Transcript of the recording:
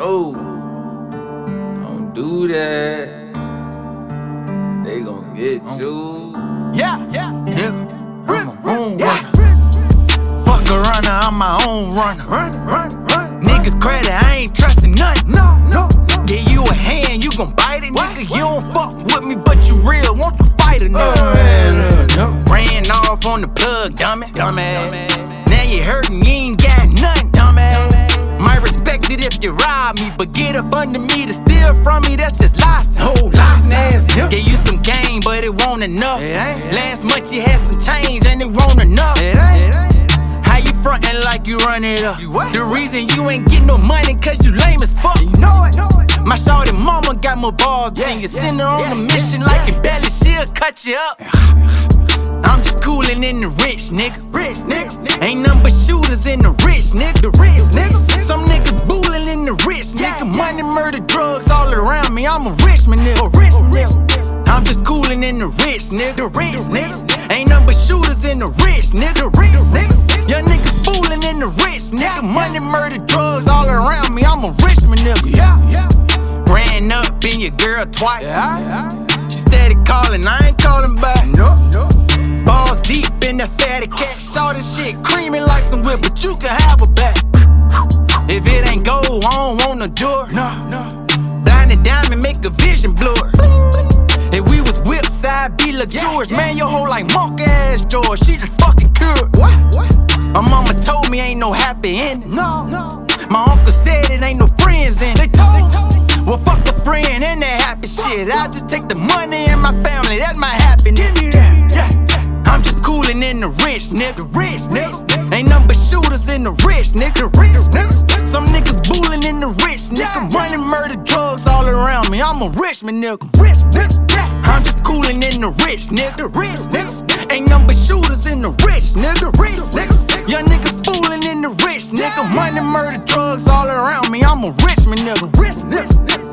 No, don't do that. They gon' get you. Yeah, yeah, Nigga, I'm my own yeah. runner. Fuck a runner, I'm my own runner. Run, run, run. Niggas credit, I ain't trusting nothing. No, no, no. Give you a hand, you gon' bite it, nigga. You don't fuck with me, but you real. Won't you fight a nigga? Oh, man, uh, no. Ran off on the plug, dummy. Dumbass. Now you hurtin', you ain't it if you rob me, but get up under me to steal from me, that's just license. Oh, license ass nigga. Gave you some game, but it won't enough. It ain't. Last month you had some change and it won't enough. It ain't. How you frontin' like you run it up? You what? The reason you ain't get no money cause you lame as fuck. You know it, know it. My shorty mama got more balls Yeah, than you. yeah, Send her on yeah, a mission like yeah. belly, she'll cut you up. I'm just coolin' in the Ritz, nigga. Rich nigga. Ain't nothing but shooters in the Ritz, nigga. The rich, nigga. Some I'm a rich man, nigga. rich, nigga. I'm just coolin' in the Ritz, nigga. Rich, nigga. Ain't but shooters in the Ritz, nigga. Rich, nigga. Young niggas foolin' in the Ritz, nigga. Money, murder, drugs all around me. I'm a rich man, nigga. Yeah. Ran up in your girl twice. Yeah. She steady calling, I ain't calling back. No, no. Balls deep in the fatty cat. Saw this shit creaming like some whip, but you can have a back. If it ain't gold, I don't. No, no. Blinded diamond make a vision blur. If we was whips, I'd be luxurious. Man, your whole like monk ass George, she just fucking cured. What? What? My mama told me ain't no happy ending. No, no. My uncle said it ain't no friends in They it. told, told. Well, fuck the friend and that happy shit. I just take the money and my family, that's my happiness. Give me that. Yeah, yeah. I'm just coolin' in the Ritz, nigga. Rich, nigga. Ain't nothing but shooters in the. Rich, nigga. Nigga. Money, murder, drugs all around me. I'm a rich man, nigga. Rich, nigga. I'm just coolin' in the Ritz, nigga. Rich, nigga. Ain't but shooters in the Ritz, nigga. Rich, nigga. Young niggas foolin' in the Ritz, nigga. Money, murder, drugs all around me. I'm a rich man, nigga. Rich, nigga.